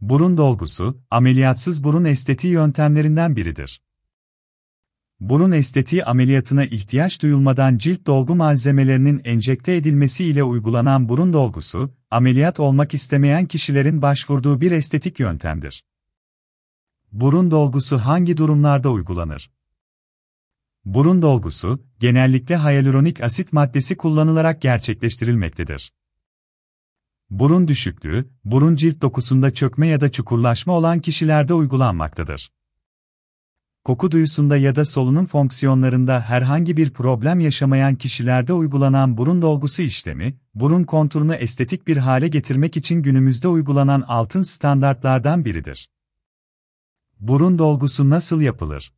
Burun dolgusu, ameliyatsız burun estetiği yöntemlerinden biridir. Burun estetiği ameliyatına ihtiyaç duyulmadan cilt dolgu malzemelerinin enjekte edilmesi ile uygulanan burun dolgusu, ameliyat olmak istemeyen kişilerin başvurduğu bir estetik yöntemdir. Burun dolgusu hangi durumlarda uygulanır? Burun dolgusu, genellikle hyaluronik asit maddesi kullanılarak gerçekleştirilmektedir. Burun düşüklüğü, burun cilt dokusunda çökme ya da çukurlaşma olan kişilerde uygulanmaktadır. Koku duyusunda ya da solunum fonksiyonlarında herhangi bir problem yaşamayan kişilerde uygulanan burun dolgusu işlemi, burun konturunu estetik bir hale getirmek için günümüzde uygulanan altın standartlardan biridir. Burun dolgusu nasıl yapılır?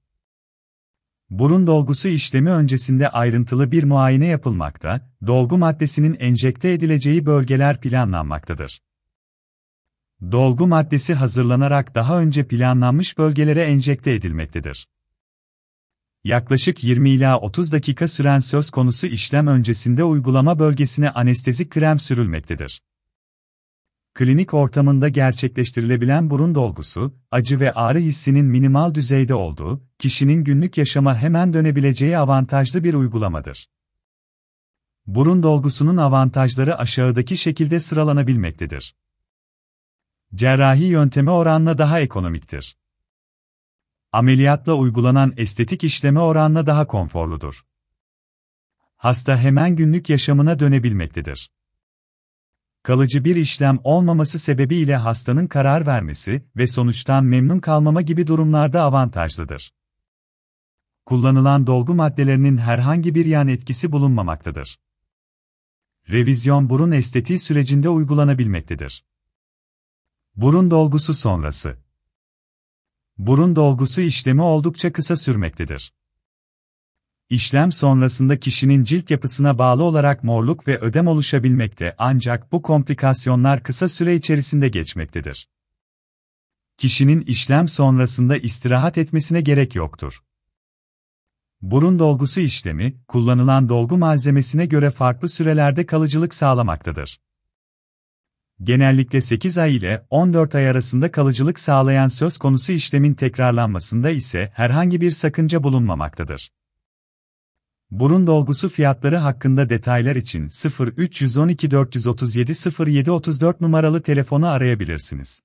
Burun dolgusu işlemi öncesinde ayrıntılı bir muayene yapılmakta, dolgu maddesinin enjekte edileceği bölgeler planlanmaktadır. Dolgu maddesi hazırlanarak daha önce planlanmış bölgelere enjekte edilmektedir. Yaklaşık 20 ila 30 dakika süren söz konusu işlem öncesinde uygulama bölgesine anestezik krem sürülmektedir. Klinik ortamında gerçekleştirilebilen burun dolgusu, acı ve ağrı hissinin minimal düzeyde olduğu, kişinin günlük yaşama hemen dönebileceği avantajlı bir uygulamadır. Burun dolgusunun avantajları aşağıdaki şekilde sıralanabilmektedir. Cerrahi yönteme oranla daha ekonomiktir. Ameliyatla uygulanan estetik işleme oranla daha konforludur. Hasta hemen günlük yaşamına dönebilmektedir kalıcı bir işlem olmaması sebebiyle hastanın karar vermesi ve sonuçtan memnun kalmama gibi durumlarda avantajlıdır. Kullanılan dolgu maddelerinin herhangi bir yan etkisi bulunmamaktadır. Revizyon burun estetiği sürecinde uygulanabilmektedir. Burun dolgusu sonrası Burun dolgusu işlemi oldukça kısa sürmektedir. İşlem sonrasında kişinin cilt yapısına bağlı olarak morluk ve ödem oluşabilmekte ancak bu komplikasyonlar kısa süre içerisinde geçmektedir. Kişinin işlem sonrasında istirahat etmesine gerek yoktur. Burun dolgusu işlemi, kullanılan dolgu malzemesine göre farklı sürelerde kalıcılık sağlamaktadır. Genellikle 8 ay ile 14 ay arasında kalıcılık sağlayan söz konusu işlemin tekrarlanmasında ise herhangi bir sakınca bulunmamaktadır. Burun dolgusu fiyatları hakkında detaylar için 0312 437 0734 numaralı telefonu arayabilirsiniz.